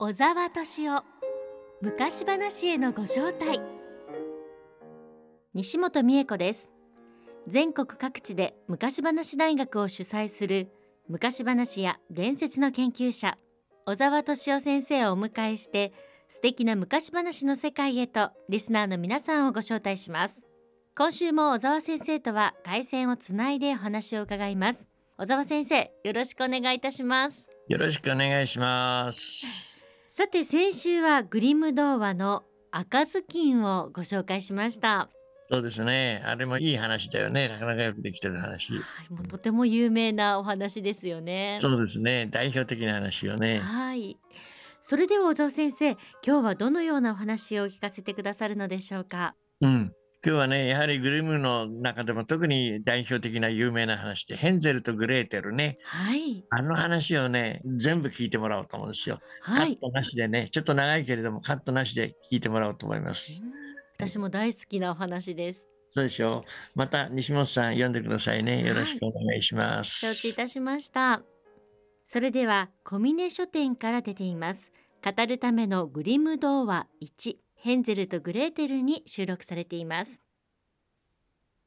小沢敏夫昔話へのご招待。西本美恵子です。全国各地で昔話大学を主催する昔話や伝説の研究者小沢敏夫先生をお迎えして素敵な昔話の世界へとリスナーの皆さんをご招待します。今週も小沢先生とは回線をつないでお話を伺います。小沢先生よろしくお願いいたします。よろしくお願いします。さて先週はグリム童話の赤ずきんをご紹介しました。そうですね。あれもいい話だよね。なかなかよくできてる話、はい、もうとても有名なお話ですよね。そうですね。代表的な話よね。はい。それでは小沢先生今日はどのようなお話を聞かせてくださるのでしょうか？うん今日はね、やはりグリムの中でも特に代表的な有名な話で、ヘンゼルとグレーテルね。はい。あの話をね、全部聞いてもらおうと思うんですよ。はい、カットなしでね、ちょっと長いけれども、カットなしで聞いてもらおうと思います。私も大好きなお話です。そうでしょう。また西本さん読んでくださいね。よろしくお願いします。承知いたしました。それでは小峰書店から出ています。語るためのグリム童話1。ヘンゼルとグレーテルに収録されています。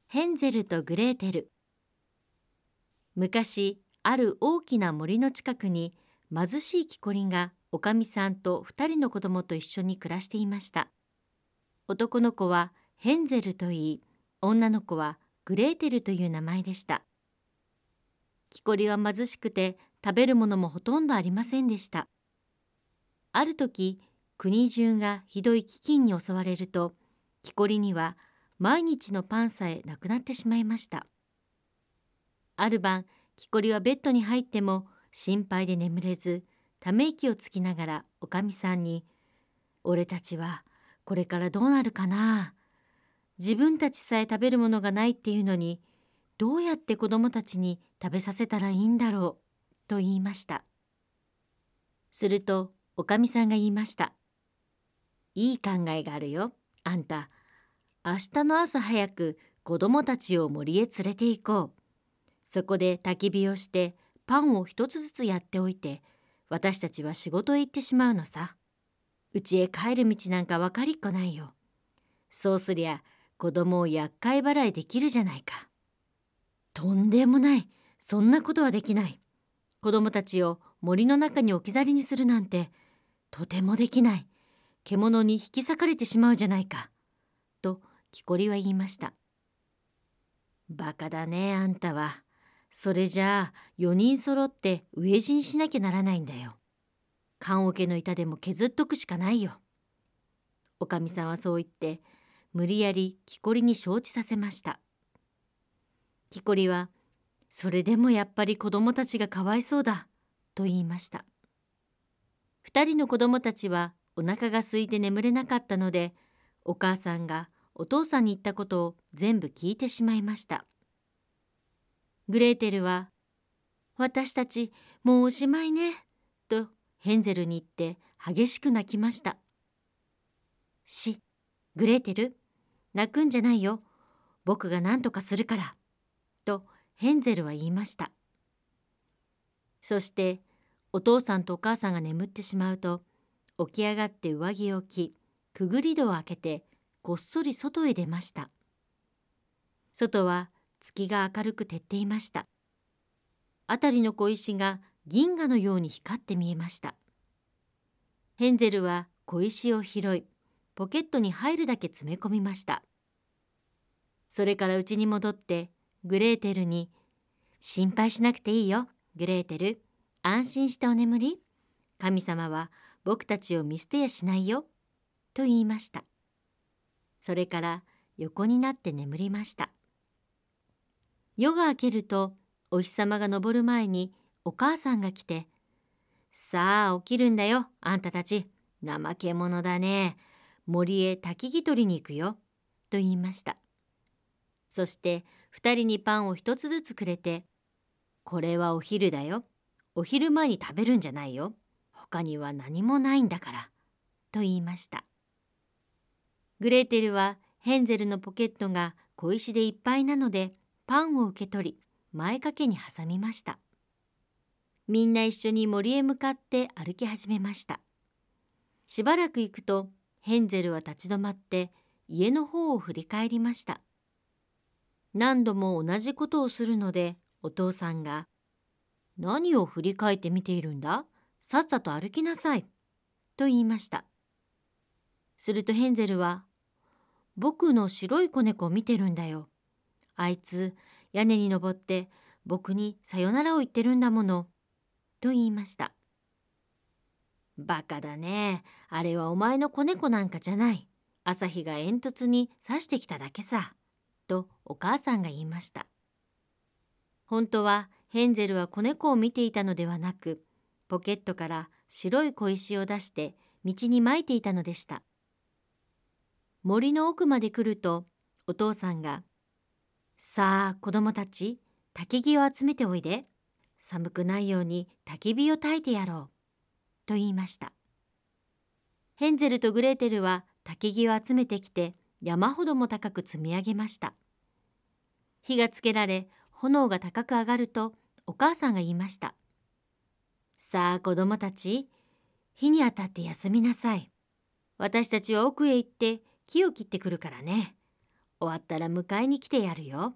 ヘンゼルとグレーテル。昔ある大きな森の近くに貧しい木こりがおかみさんと2人の子供と一緒に暮らしていました。男の子はヘンゼルといい女の子はグレーテルという名前でした。木こりは貧しくて食べるものもほとんどありませんでした。ある時国中がひどい飢饉に襲われると木こりには毎日のパンさえなくなってしまいました。ある晩木こりはベッドに入っても心配で眠れずため息をつきながらおかみさんに「俺たちはこれからどうなるかな？自分たちさえ食べるものがないっていうのにどうやって子供たちに食べさせたらいいんだろう」と言いました。するとおかみさんが言いました。いい考えがあるよ。あんた、明日の朝早く子供たちを森へ連れて行こう。そこで焚き火をしてパンを一つずつやっておいて、私たちは仕事へ行ってしまうのさ。家へ帰る道なんか分かりっこないよ。そうすりゃ子供を厄介払いできるじゃないか。とんでもない。そんなことはできない。子供たちを森の中に置き去りにするなんてとてもできない。獣に引き裂かれてしまうじゃないか。と木こりは言いました。バカだねあんたは。それじゃあ4人揃って飢え死にしなきゃならないんだよ。棺桶の板でも削っとくしかないよ。おかみさんはそう言って無理やり木こりに承知させました。木こりは「それでもやっぱり子供たちがかわいそうだ」と言いました。2人の子供たちはお腹が空いて眠れなかったのでお母さんがお父さんに言ったことを全部聞いてしまいました。グレーテルは「私たちもうおしまいね」とヘンゼルに言って激しく泣きました「しグレーテル泣くんじゃないよ。僕が何とかするから」とヘンゼルは言いました。そしてお父さんとお母さんが眠ってしまうと起き上がって上着を着くぐり戸を開けてこっそり外へ出ました。外は月が明るく照っていました。辺りの小石が銀河のように光って見えました。ヘンゼルは小石を拾いポケットに入るだけ詰め込みました。それから家に戻ってグレーテルに「心配しなくていいよグレーテル。安心してお眠り。神様は僕たちを見捨てやしないよ」と言いました。それから横になって眠りました。夜が明けるとお日様が昇る前にお母さんが来て「さあ起きるんだよあんたたち。怠け者だね。森へ焚き木取りに行くよ」と言いました。そして2人にパンを一つずつくれて「これはお昼だよ。お昼前に食べるんじゃないよ。他には何もないんだから」と言いました。グレーテルはヘンゼルのポケットが小石でいっぱいなのでパンを受け取り前掛けに挟みました。みんな一緒に森へ向かって歩き始めました。しばらく行くとヘンゼルは立ち止まって家の方を振り返りました。何度も同じことをするのでお父さんが「何を振り返って見ているんだ？さっさと歩きなさい」と言いましたするとヘンゼルは「僕の白い子猫を見てるんだよあいつ屋根に登って僕にさよならを言ってるんだもの」と言いました。バカだね。あれはお前の子猫なんかじゃない。朝日が煙突に刺してきただけさ。とお母さんが言いました。本当はヘンゼルは子猫を見ていたのではなく、ポケットから白い小石を出して道にまいていたのでした。森の奥まで来るとお父さんが「さあ子供たち焚き木を集めておいで。寒くないように焚き火を焚いてやろう」と言いました。ヘンゼルとグレーテルは焚き木を集めてきて山ほども高く積み上げました。火がつけられ炎が高く上がるとお母さんが言いました。さあ子供たち火に当たって休みなさい。私たちは奥へ行って木を切ってくるからね。終わったら迎えに来てやるよ。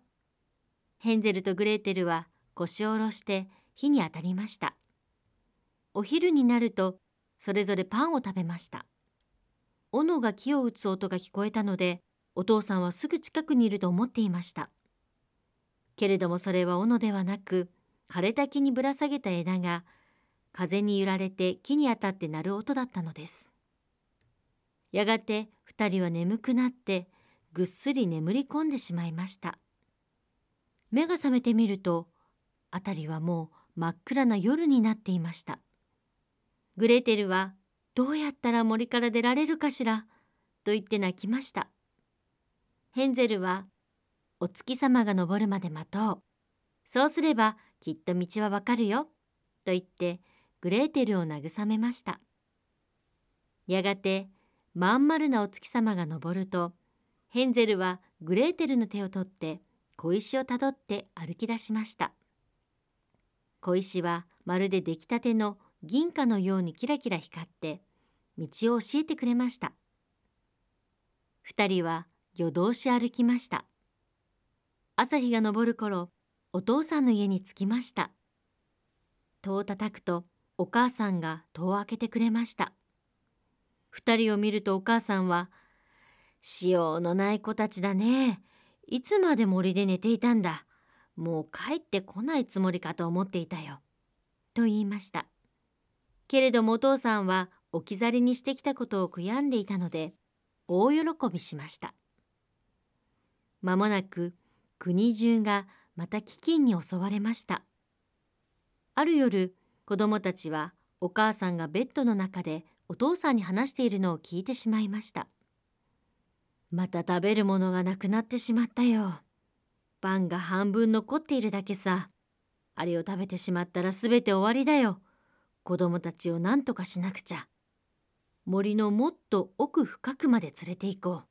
ヘンゼルとグレーテルは腰を下ろして火に当たりました。お昼になるとそれぞれパンを食べました。斧が木を打つ音が聞こえたのでお父さんはすぐ近くにいると思っていました。けれどもそれは斧ではなく枯れた木にぶら下げた枝が風に揺られて木に当たって鳴る音だったのです。やがて2人は眠くなってぐっすり眠り込んでしまいました。目が覚めてみると辺りはもう真っ暗な夜になっていました。グレーテルはどうやったら森から出られるかしらと言って泣きました。ヘンゼルはお月様が昇るまで待とう。そうすればきっと道はわかるよ。と言ってグレーテルを慰めました。やがてまん丸なお月様が昇るとヘンゼルはグレーテルの手を取って小石をたどって歩き出しました。小石はまるで出来たての銀貨のようにキラキラ光って道を教えてくれました。二人は夜通し歩きました。朝日が昇る頃お父さんの家に着きました。戸を叩くとお母さんが戸を開けてくれました。二人を見るとお母さんは「しようのない子たちだね。いつまで森で寝ていたんだ。もう帰ってこないつもりかと思っていたよ」と言いました。けれどもお父さんは置き去りにしてきたことを悔やんでいたので大喜びしました。間もなく国中がまた飢饉に襲われました。ある夜子供たちはお母さんがベッドの中でお父さんに話しているのを聞いてしまいましたまた食べるものがなくなってしまったよパンが半分残っているだけさあれを食べてしまったらすべて終わりだよ子供たちを何とかしなくちゃ。森のもっと奥深くまで連れて行こう。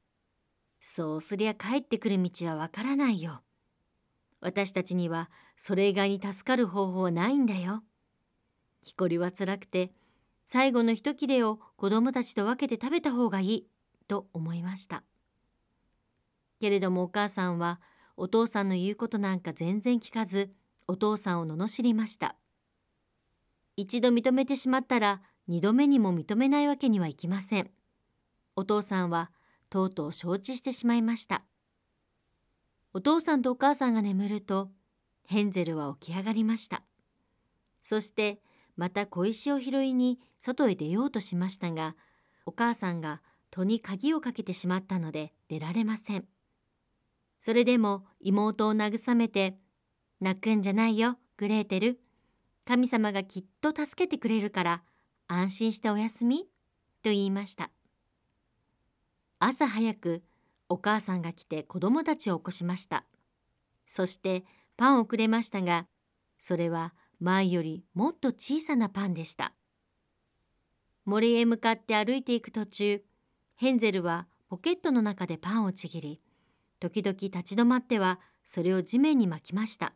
そうすりゃ帰ってくる道はわからないよ。私たちにはそれ以外に助かる方法はないんだよ。木こりはつらくて最後の一切れを子供たちと分けて食べた方がいいと思いました。けれどもお母さんはお父さんの言うことなんか全然聞かずお父さんを罵りました。一度認めてしまったら二度目にも認めないわけにはいきません。お父さんはとうとう承知してしまいました。お父さんとお母さんが眠るとヘンゼルは起き上がりました。そしてまた小石を拾いに外へ出ようとしましたがお母さんが戸に鍵をかけてしまったので出られません。それでも妹を慰めて「泣くんじゃないよグレーテル。神様がきっと助けてくれるから安心してお休み」と言いました。朝早くお母さんが来て子供たちを起こしました。そしてパンをくれましたがそれは前よりもっと小さなパンでした森へ向かって歩いていく途中ヘンゼルはポケットの中でパンをちぎり時々立ち止まってはそれを地面に巻きました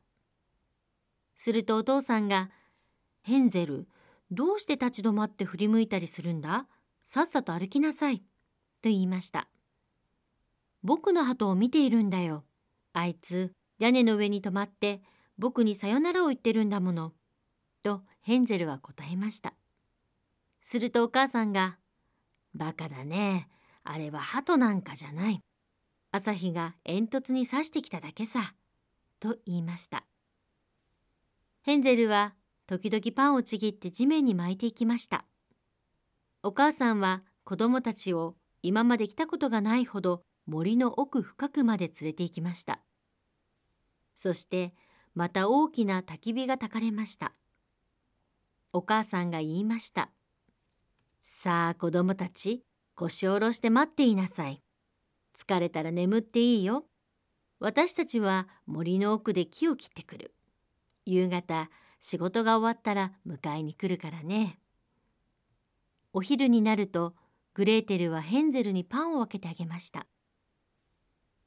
するとお父さんがヘンゼル、どうして立ち止まって振り向いたりするんだ？さっさと歩きなさい。と言いました。僕の鳩を見ているんだよ。あいつ、屋根の上に止まって僕にさよならを言ってるんだもの。とヘンゼルは答えました。するとお母さんが、バカだね。あれは鳩なんかじゃない。朝日が煙突に刺してきただけさ。と言いました。ヘンゼルは時々パンをちぎって地面に巻いていきました。お母さんは子供たちを今まで来たことがないほど森の奥深くまで連れて行きました。そしてまた大きな焚き火が焚かれました。お母さんが言いました。さあ子供たち、腰を下ろして待っていなさい。疲れたら眠っていいよ。私たちは森の奥で木を切ってくる。夕方、仕事が終わったら迎えに来るからね。お昼になると、グレーテルはヘンゼルにパンを分けてあげました。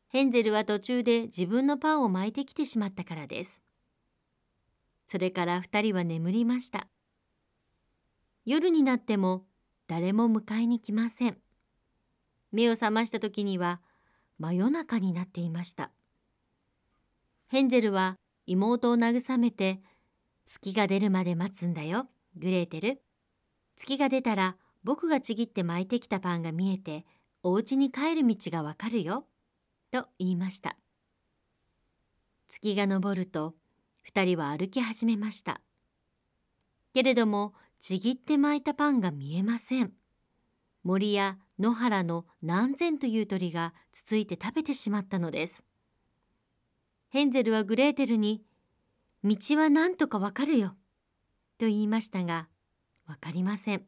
ヘンゼルは途中で自分のパンを巻いてきてしまったからです。それから二人は眠りました。夜になっても誰も迎えに来ません。目を覚ました時には真夜中になっていました。ヘンゼルは妹を慰めて月が出るまで待つんだよ、グレーテル。月が出たら僕がちぎって巻いてきたパンが見えてお家に帰る道がわかるよ。と言いました。月が昇ると二人は歩き始めました。けれどもちぎって巻いたパンが見えません。森や野原の何千という鳥がつついて食べてしまったのです。ヘンゼルはグレーテルに「道は何とかわかるよ」と言いましたがわかりません。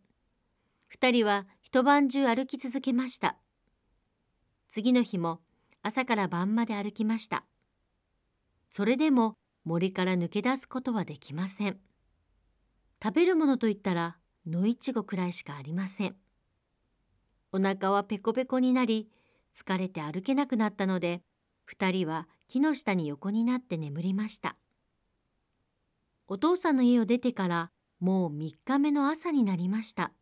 二人は一晩中歩き続けました。次の日も朝から晩まで歩きました。それでも森から抜け出すことはできません。食べるものといったら野いちごくらいしかありません。お腹はペコペコになり、疲れて歩けなくなったので、二人は木の下に横になって眠りました。お父さんの家を出てからもう三日目の朝になりました。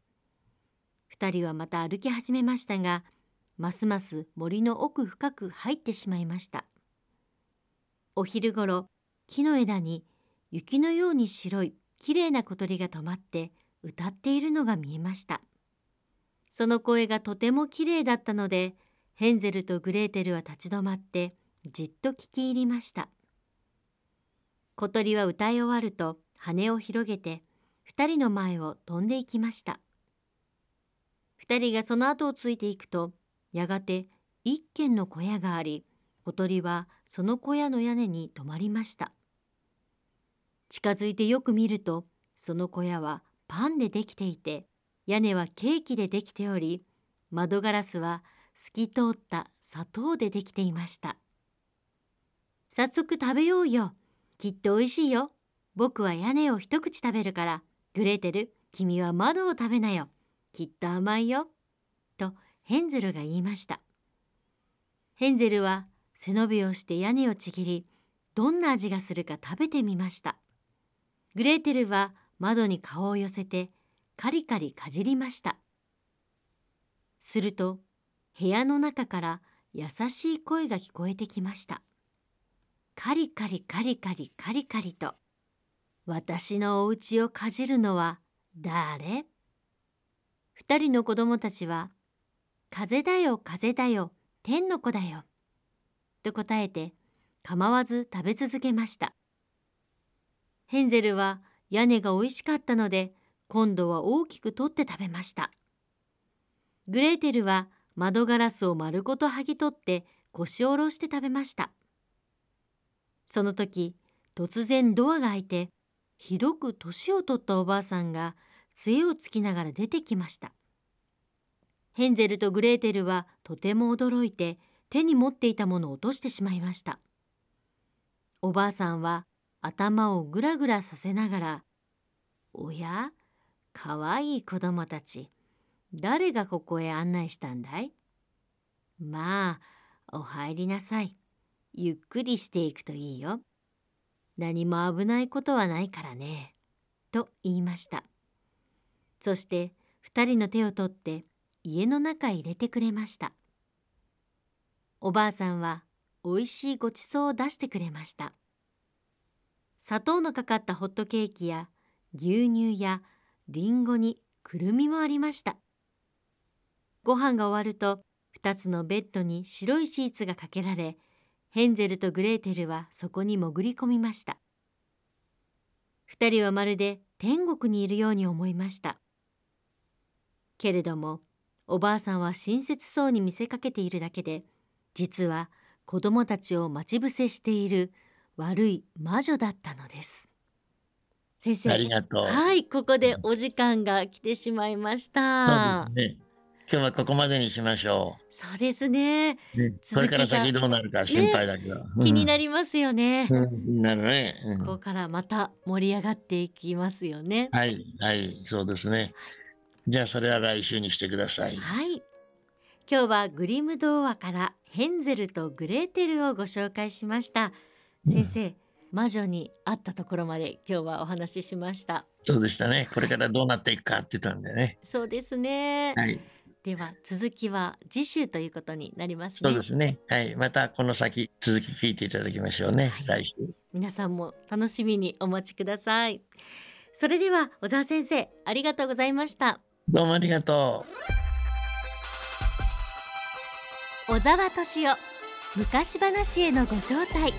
二人はまた歩き始めましたが、ますます森の奥深く入ってしまいました。お昼ごろ、木の枝に雪のように白いきれいな小鳥が止まって歌っているのが見えました。その声がとてもきれいだったので、ヘンゼルとグレーテルは立ち止まってじっと聞き入りました。小鳥は歌い終わると羽を広げて二人の前を飛んでいきました。二人がその後をついていくとやがて一軒の小屋があり小鳥はその小屋の屋根に止まりました近づいてよく見るとその小屋はパンでできていて屋根はケーキでできており窓ガラスは透き通った砂糖でできていました。早速食べようよ。きっとおいしいよ。僕は屋根を一口食べるからグレーテル君は窓を食べなよ。きっと甘いよ。とヘンゼルが言いました。ヘンゼルは背伸びをして屋根をちぎり、どんな味がするか食べてみました。グレーテルは窓に顔を寄せてカリカリかじりました。すると部屋の中から優しい声が聞こえてきました。カリカリカリカリカリカリと私のお家をかじるのは誰？二人の子供たちは風だよ風だよ天の子だよ」と答えて構わず食べ続けましたヘンゼルは屋根がおいしかったので今度は大きく取って食べました。グレーテルは窓ガラスを丸ごと剥ぎ取って腰を下ろして食べました。その時突然ドアが開いてひどく年を取ったおばあさんが杖をつきながら出てきました。ヘンゼルとグレーテルはとても驚いて手に持っていたものを落としてしまいました。おばあさんは頭をぐらぐらさせながら「おやかわいい子供たち誰がここへ案内したんだい?」まあお入りなさい。ゆっくりしていくといいよ。何も危ないことはないからね。と言いました。そして二人の手を取って家の中へ入れてくれましたおばあさんはおいしいごちそうを出してくれました砂糖のかかったホットケーキや牛乳やりんごにくるみもありました。ご飯が終わると2つのベッドに白いシーツがかけられヘンゼルとグレーテルはそこに潜り込みました。2人はまるで天国にいるように思いました。けれどもおばあさんは親切そうに見せかけているだけで実は子供たちを待ち伏せしている悪い魔女だったのです先生ありがとう。はいここでお時間が来てしまいましたそうですね。今日はここまでにしましょそうですねう。ねこれから先どうなるか心配だけど。気にる。なりますよね、なるね。うんここからまた盛り上がっていきますよねはい、はい、そうですね。じゃあ、それは来週にしてください。はい今日はグリム童話からヘンゼルとグレーテルをご紹介しました先生魔女に会ったところまで今日はお話ししましたそうでしたね。これからどうなっていくかって言ったんでね。そうですね、はい、では続きは次週ということになりますねそうですね。はい、またこの先続き聞いていただきましょうね。はい来週。皆さんも楽しみにお待ちくださいそれでは小沢先生ありがとうございましたどうもありがとう。小沢敏夫昔話へのご招待